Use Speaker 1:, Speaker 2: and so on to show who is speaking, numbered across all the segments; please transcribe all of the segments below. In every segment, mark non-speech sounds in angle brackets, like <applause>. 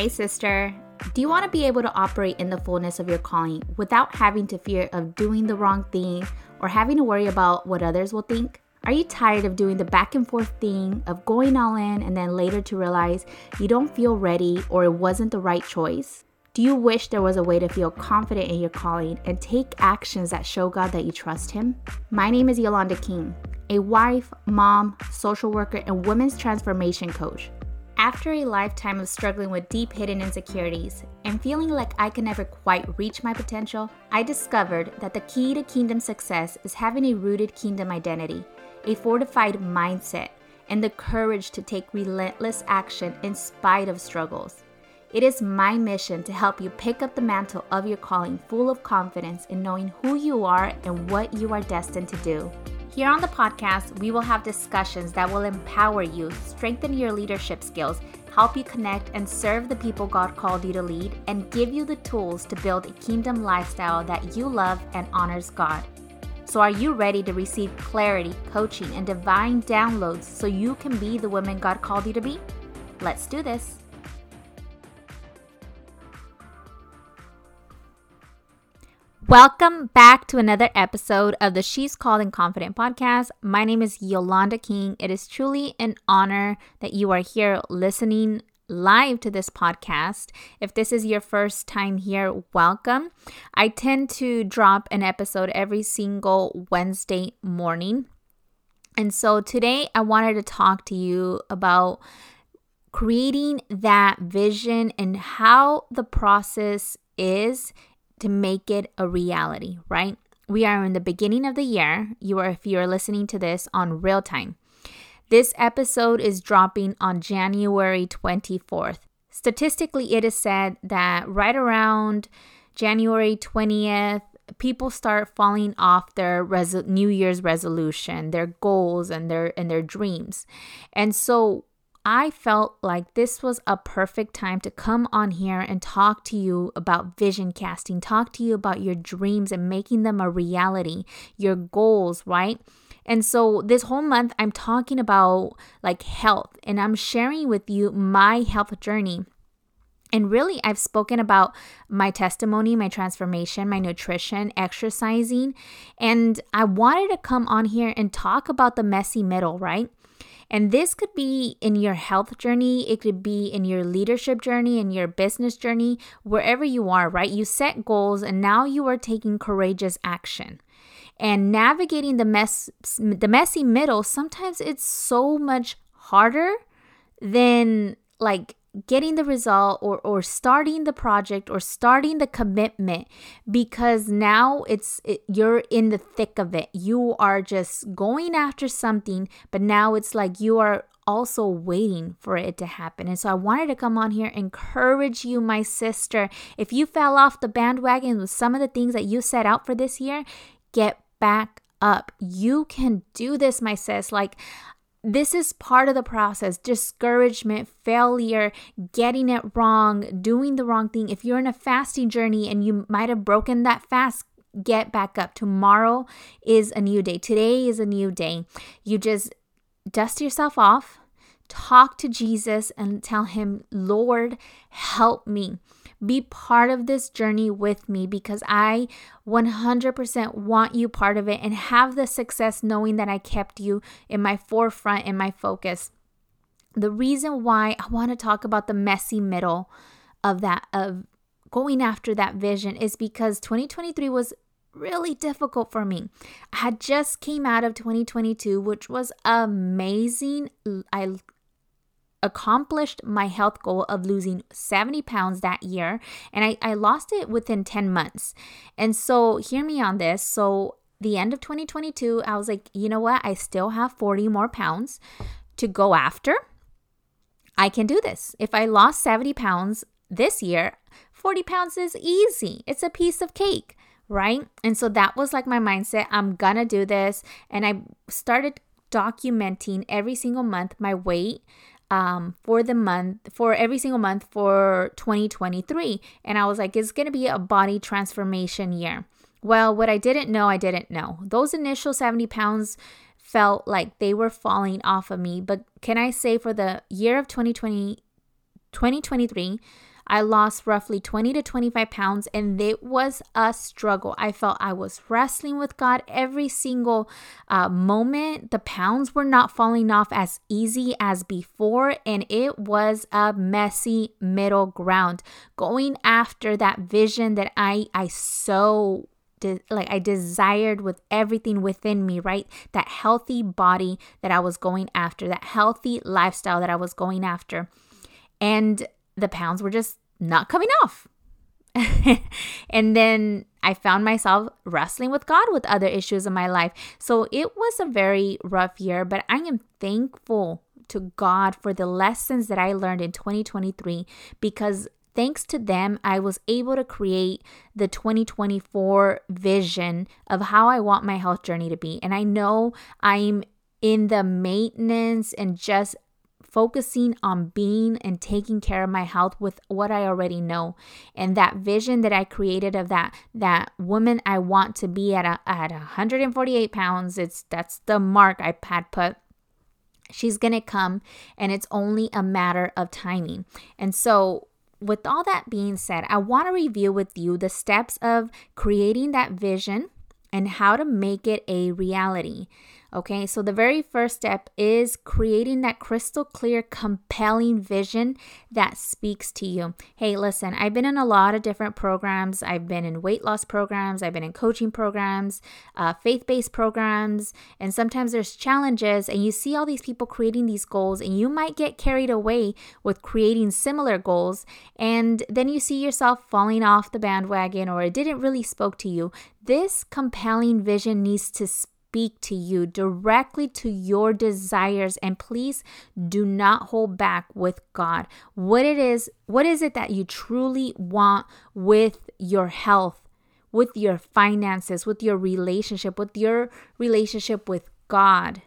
Speaker 1: Hey, sister. Do you want to be able to operate in the fullness of your calling without having to fear of doing the wrong thing or having to worry about what others will think? Are you tired of doing the back and forth thing of going all in and then later to realize you don't feel ready or it wasn't the right choice? Do you wish there was a way to feel confident in your calling and take actions that show God that you trust Him? My name is Yolanda King, a wife, mom, social worker, and women's transformation coach. After a lifetime of struggling with deep hidden insecurities and feeling like I could never quite reach my potential, I discovered that the key to kingdom success is having a rooted kingdom identity, a fortified mindset, and the courage to take relentless action in spite of struggles. It is my mission to help you pick up the mantle of your calling full of confidence in knowing who you are and what you are destined to do. Here on the podcast, we will have discussions that will empower you, strengthen your leadership skills, help you connect and serve the people God called you to lead, and give you the tools to build a kingdom lifestyle that you love and honors God. So, are you ready to receive clarity, coaching, and divine downloads so you can be the woman God called you to be? Let's do this. Welcome back to another episode of the She's Called and Confident podcast. My name is Yolanda King. It is truly an honor that you are here listening live to this podcast. If this is your first time here, welcome. I tend to drop an episode every single Wednesday morning. And so today I wanted to talk to you about creating that vision and how the process is to make it a reality, right? We are in the beginning of the year. You are if you're listening to this on real time. This episode is dropping on January 24th. Statistically, it is said that right around January 20th, people start falling off their New Year's resolution, their goals and their and their dreams. And so I felt like this was a perfect time to come on here and talk to you about vision casting, talk to you about your dreams and making them a reality, your goals, right? And so this whole month, I'm talking about like health and I'm sharing with you my health journey. And really, I've spoken about my testimony, my transformation, my nutrition, exercising. And I wanted to come on here and talk about the messy middle, right? And this could be in your health journey, it could be in your leadership journey, in your business journey, wherever you are, right? You set goals and now you are taking courageous action. And navigating the mess the messy middle, sometimes it's so much harder than like getting the result or or starting the project or starting the commitment because now it's it, you're in the thick of it. You are just going after something but now it's like you are also waiting for it to happen. And so i wanted to come on here encourage you my sister. If you fell off the bandwagon with some of the things that you set out for this year get back up. You can do this my sis. Like this is part of the process discouragement, failure, getting it wrong, doing the wrong thing. If you're in a fasting journey and you might have broken that fast, get back up. Tomorrow is a new day. Today is a new day. You just dust yourself off, talk to Jesus, and tell Him, Lord, help me. Be part of this journey with me because I 100% want you part of it and have the success knowing that I kept you in my forefront in my focus. The reason why I want to talk about the messy middle of that of going after that vision is because 2023 was really difficult for me. I had just came out of 2022 which was amazing. I accomplished my health goal of losing 70 pounds that year and I, I lost it within 10 months. And so, hear me on this. So, the end of 2022, I was like, you know what? I still have 40 more pounds to go after. I can do this. If I lost 70 pounds this year, 40 pounds is easy. It's a piece of cake, right? And so that was like my mindset. I'm gonna do this. And I started documenting every single month my weight um, for the month, for every single month for 2023. And I was like, it's going to be a body transformation year. Well, what I didn't know, I didn't know. Those initial 70 pounds felt like they were falling off of me. But can I say for the year of 2020, 2023, I lost roughly 20 to 25 pounds, and it was a struggle. I felt I was wrestling with God every single uh, moment. The pounds were not falling off as easy as before, and it was a messy middle ground. Going after that vision that I I so de- like I desired with everything within me, right? That healthy body that I was going after, that healthy lifestyle that I was going after. And the pounds were just not coming off. <laughs> and then I found myself wrestling with God with other issues in my life. So it was a very rough year, but I am thankful to God for the lessons that I learned in 2023 because thanks to them, I was able to create the 2024 vision of how I want my health journey to be. And I know I'm in the maintenance and just focusing on being and taking care of my health with what I already know. And that vision that I created of that that woman I want to be at a, at 148 pounds, it's that's the mark I had put she's going to come and it's only a matter of timing. And so with all that being said, I want to review with you the steps of creating that vision and how to make it a reality. Okay, so the very first step is creating that crystal clear, compelling vision that speaks to you. Hey, listen, I've been in a lot of different programs. I've been in weight loss programs, I've been in coaching programs, uh, faith based programs, and sometimes there's challenges, and you see all these people creating these goals, and you might get carried away with creating similar goals, and then you see yourself falling off the bandwagon or it didn't really spoke to you. This compelling vision needs to speak speak to you directly to your desires and please do not hold back with God. What it is, what is it that you truly want with your health, with your finances, with your relationship, with your relationship with God?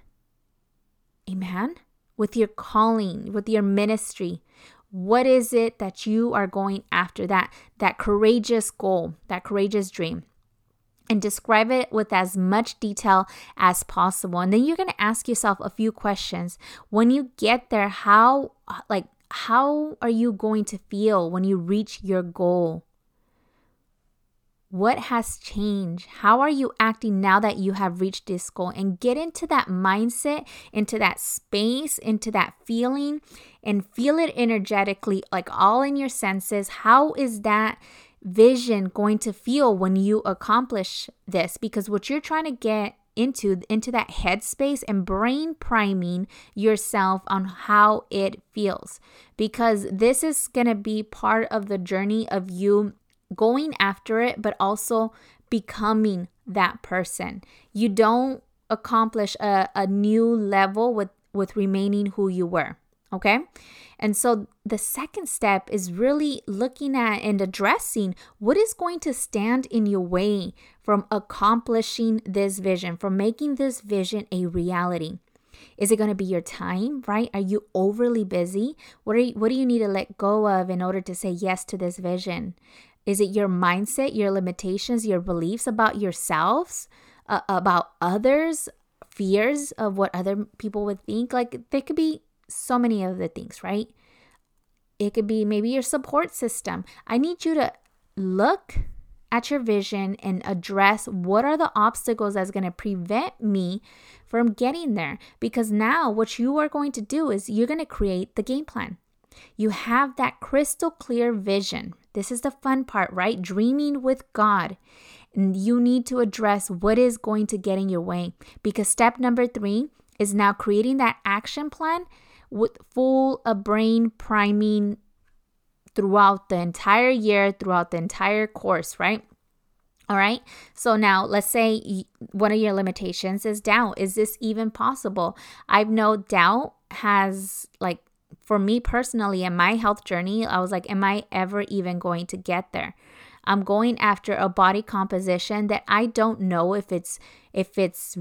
Speaker 1: Amen. With your calling, with your ministry. What is it that you are going after that that courageous goal, that courageous dream? And describe it with as much detail as possible. And then you're going to ask yourself a few questions. When you get there, how like how are you going to feel when you reach your goal? What has changed? How are you acting now that you have reached this goal? And get into that mindset, into that space, into that feeling, and feel it energetically, like all in your senses. How is that vision going to feel when you accomplish this? Because what you're trying to get into into that headspace and brain priming yourself on how it feels. Because this is going to be part of the journey of you going after it but also becoming that person. You don't accomplish a, a new level with with remaining who you were okay and so the second step is really looking at and addressing what is going to stand in your way from accomplishing this vision, from making this vision a reality. Is it going to be your time, right? Are you overly busy? What are you, what do you need to let go of in order to say yes to this vision? Is it your mindset, your limitations, your beliefs about yourselves, uh, about others, fears of what other people would think? Like there could be so many other things, right? It could be maybe your support system. I need you to look at your vision and address what are the obstacles that's going to prevent me from getting there. Because now, what you are going to do is you're going to create the game plan. You have that crystal clear vision. This is the fun part, right? Dreaming with God. And you need to address what is going to get in your way. Because step number three is now creating that action plan with full a brain priming throughout the entire year, throughout the entire course, right? All right. So now let's say one of your limitations is doubt. Is this even possible? I've no doubt has like for me personally in my health journey, I was like, am I ever even going to get there? I'm going after a body composition that I don't know if it's if it's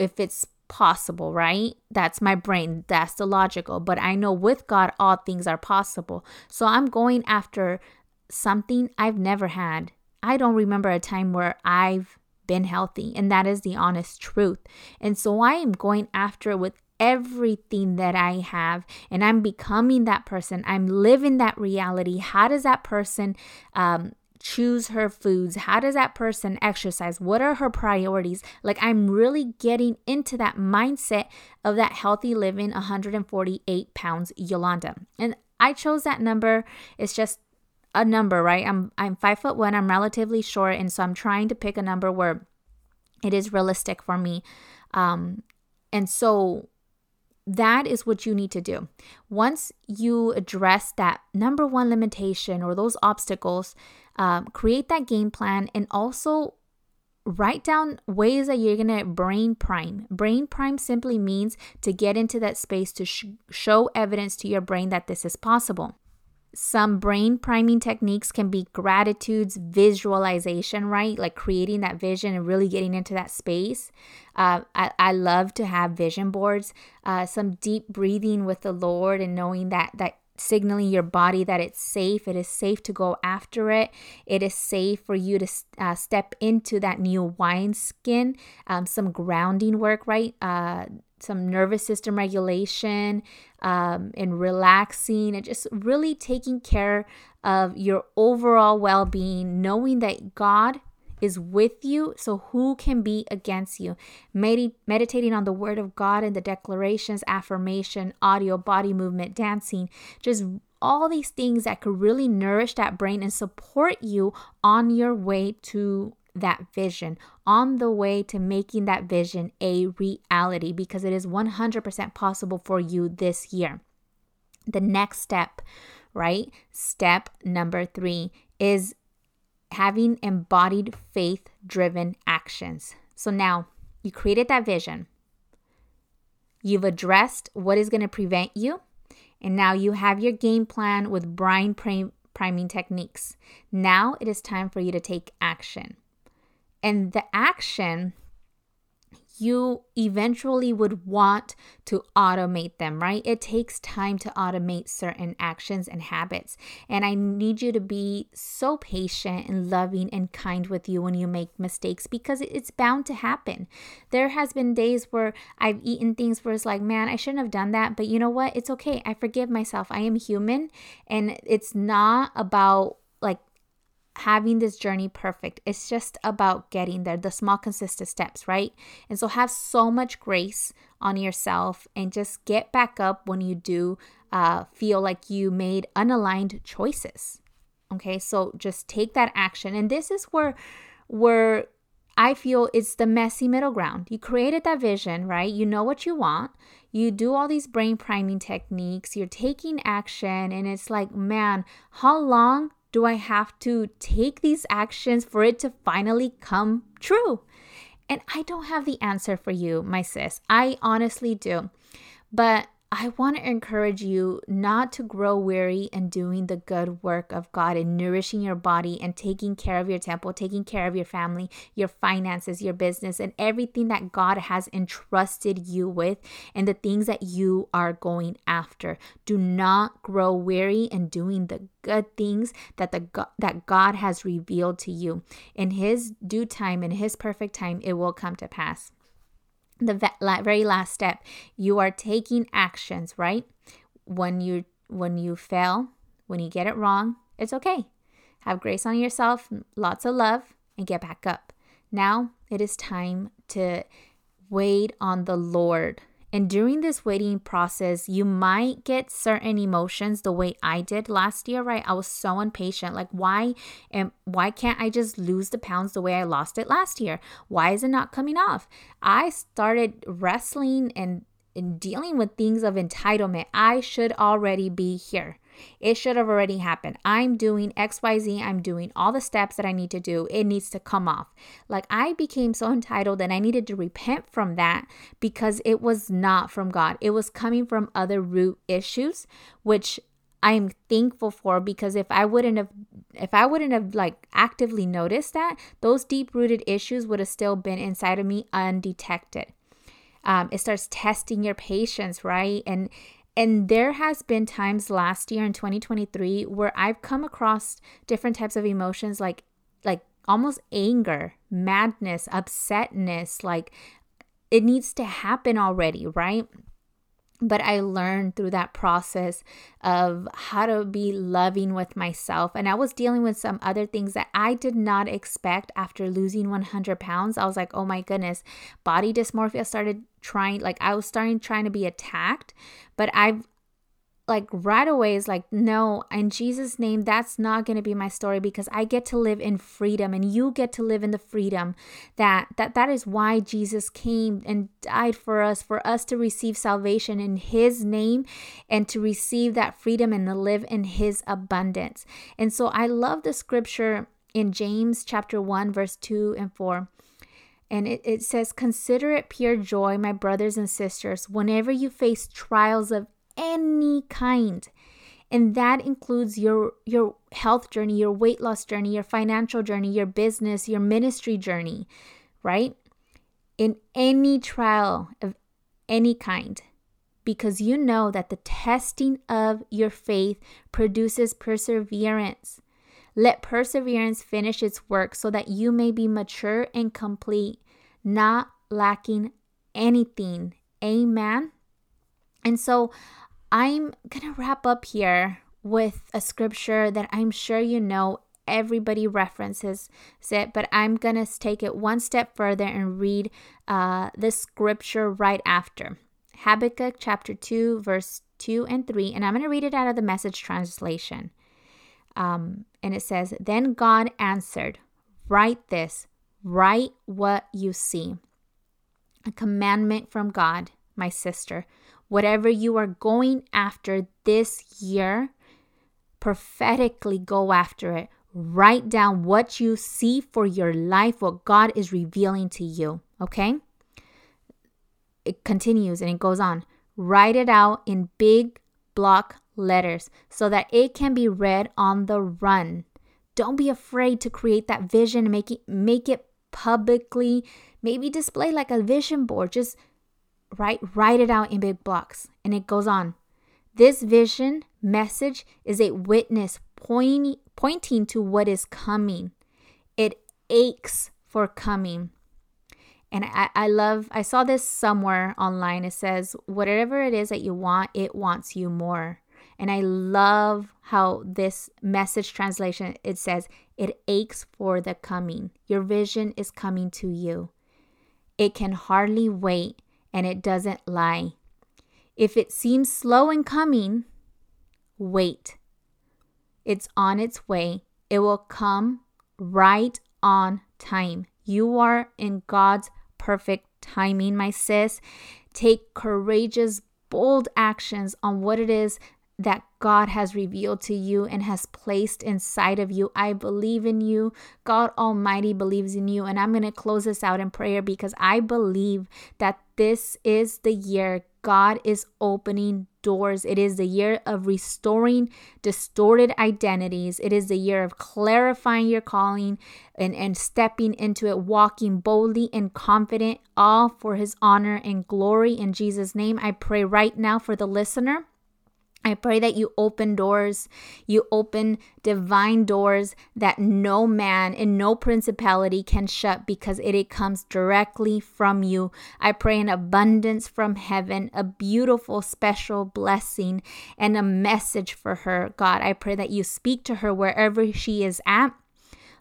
Speaker 1: if it's possible, right? That's my brain. That's the logical. But I know with God, all things are possible. So I'm going after something I've never had. I don't remember a time where I've been healthy, and that is the honest truth. And so I am going after it with everything that I have and I'm becoming that person. I'm living that reality. How does that person um, choose her foods? How does that person exercise? What are her priorities? Like, I'm really getting into that mindset of that healthy living 148 pounds Yolanda. And I chose that number. It's just a number, right? I'm I'm five foot one. I'm relatively short, and so I'm trying to pick a number where it is realistic for me. Um, and so that is what you need to do. Once you address that number one limitation or those obstacles, um, create that game plan and also write down ways that you're going to brain prime. Brain prime simply means to get into that space to sh- show evidence to your brain that this is possible. Some brain priming techniques can be gratitudes, visualization, right? Like creating that vision and really getting into that space. Uh, I, I love to have vision boards, uh, some deep breathing with the Lord and knowing that that signaling your body that it's safe. It is safe to go after it. It is safe for you to uh, step into that new wine skin. Um, some grounding work, right? Uh, some nervous system regulation um, and relaxing and just really taking care of your overall well being, knowing that God is with you, so who can be against you? Medi- meditating on the word of God and the declarations, affirmation, audio, body movement, dancing, just all these things that could really nourish that brain and support you on your way to that vision, on the way to making that vision a reality because it is 100% possible for you this year. The next step, right? Step number three is having embodied faith driven actions. So now you created that vision, you've addressed what is going to prevent you, and now you have your game plan with brain priming techniques. Now it is time for you to take action. And the action you eventually would want to automate them, right? It takes time to automate certain actions and habits. And I need you to be so patient and loving and kind with you when you make mistakes because it's bound to happen. There has been days where I've eaten things where it's like, man, I shouldn't have done that, but you know what? It's okay. I forgive myself. I am human and it's not about having this journey perfect. It's just about getting there, the small, consistent steps, right? And so have so much grace on yourself and just get back up when you do uh, feel like you made unaligned choices. Okay, so just take that action. And this is where, where I feel it's the messy middle ground. You created that vision, right? You know what you want. You do all these brain priming techniques. You're taking action, and it's like, man, how long do I have to take these actions for it to finally come true? And I don't have the answer for you, my sis. I honestly do. But I want to encourage you not to grow weary in doing the good work of God and nourishing your body and taking care of your temple, taking care of your family, your finances, your business, and everything that God has entrusted you with and the things that you are going after. Do not grow weary in doing the good things that the that God has revealed to you. In his due time in his perfect time it will come to pass the very last step you are taking actions right? When you when you fail when you get it wrong it's okay. Have grace on yourself lots of love and get back up. Now it is time to wait on the lord and during this waiting process, you might get certain emotions the way I did last year, right? I was so impatient. Like, why and why can't I just lose the pounds the way I lost it last year? Why is it not coming off? I started wrestling and, and dealing with things of entitlement. I should already be here. It should have already happened. I'm doing XYZ. I'm doing all the steps that I need to do. It needs to come off. Like I became so <laughs> entitled and I needed to repent from that because it was not from God. It was coming from other root issues, which I'm thankful for because if I wouldn't have if I wouldn't have like actively noticed that, those deep rooted issues would have still been inside of me undetected. Um, it starts testing your patience, right? And and there has been times last year in 2023 where I've come across different types of emotions like like almost anger, madness, upsetness, like it needs to happen already, right? But I learned through that process of how to be loving with myself. And I was dealing with some other things that I did not expect after losing 100 pounds. I was like, oh my goodness, body dysmorphia started trying, like, I was starting trying to be attacked. But I've like right away is like, no, in Jesus' name, that's not going to be my story because I get to live in freedom and you get to live in the freedom that that that is why Jesus came and died for us, for us to receive salvation in his name and to receive that freedom and to live in his abundance. And so I love the scripture in James chapter 1, verse 2 and 4. And it, it says, Consider it pure joy, my brothers and sisters, whenever you face trials of any kind. And that includes your your health journey your weight loss journey your financial journey your business your ministry journey right? In any trial of any kind. Because you know that the testing of your faith produces perseverance. Let perseverance finish its work so that you may be mature and complete not lacking anything. Amen? And so I'm going to wrap up here with a scripture that I'm sure you know everybody references it, but I'm going to take it one step further and read uh, the scripture right after. Habakkuk chapter 2, verse 2 and 3, and I'm going to read it out of the message translation. Um, and it says, Then God answered, Write this, write what you see. A commandment from God, my sister whatever you are going after this year, prophetically go after it. Write down what you see for your life, what God is revealing to you. Okay? It continues and it goes on. Write it out in big block letters so that it can be read on the run. Don't be afraid to create that vision, make it make it publicly, maybe display like a vision board. Just write write it out in big blocks and it goes on. This vision message is a witness pointing pointing to what is coming. It aches for coming. And I, I love i saw this somewhere online. It says whatever it is that you want it wants you more. And i love how this message translation it says it aches for the coming. Your vision is coming to you. It can hardly wait and it doesn't lie. If it seems slow in coming, wait. It's on its way. It will come right on time. You are in God's perfect timing, my sis. Take courageous, bold actions on what it is that God has revealed to you and has placed inside of you. I believe in you. God Almighty believes in you. And I'm going to close this out in prayer because I believe that this is the year God is opening doors. It is the year of restoring distorted identities. It is the year of clarifying your calling and, and stepping into it, walking boldly and confident, all for His honor and glory. In Jesus' name, I pray right now for the listener I pray that you open doors, you open divine doors that no man and no principality can shut because it, it comes directly from you. I pray an abundance from heaven, a beautiful, special blessing, and a message for her. God, I pray that you speak to her wherever she is at.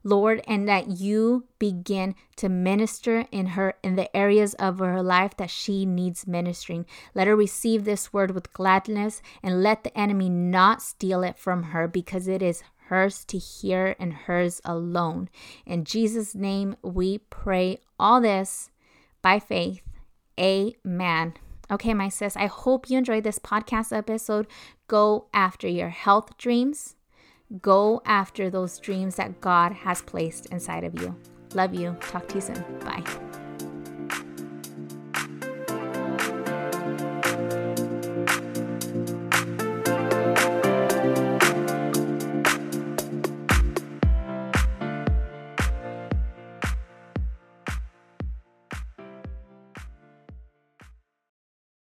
Speaker 1: Lord, and that you begin to minister in her in the areas of her life that she needs ministering. Let her receive this word with gladness and let the enemy not steal it from her because it is hers to hear and hers alone. In Jesus' name, we pray all this by faith. Amen. Okay, my sis, I hope you enjoyed this podcast episode. Go after your health dreams Go after those dreams that God has placed inside of you. Love you. Talk to you soon. Bye.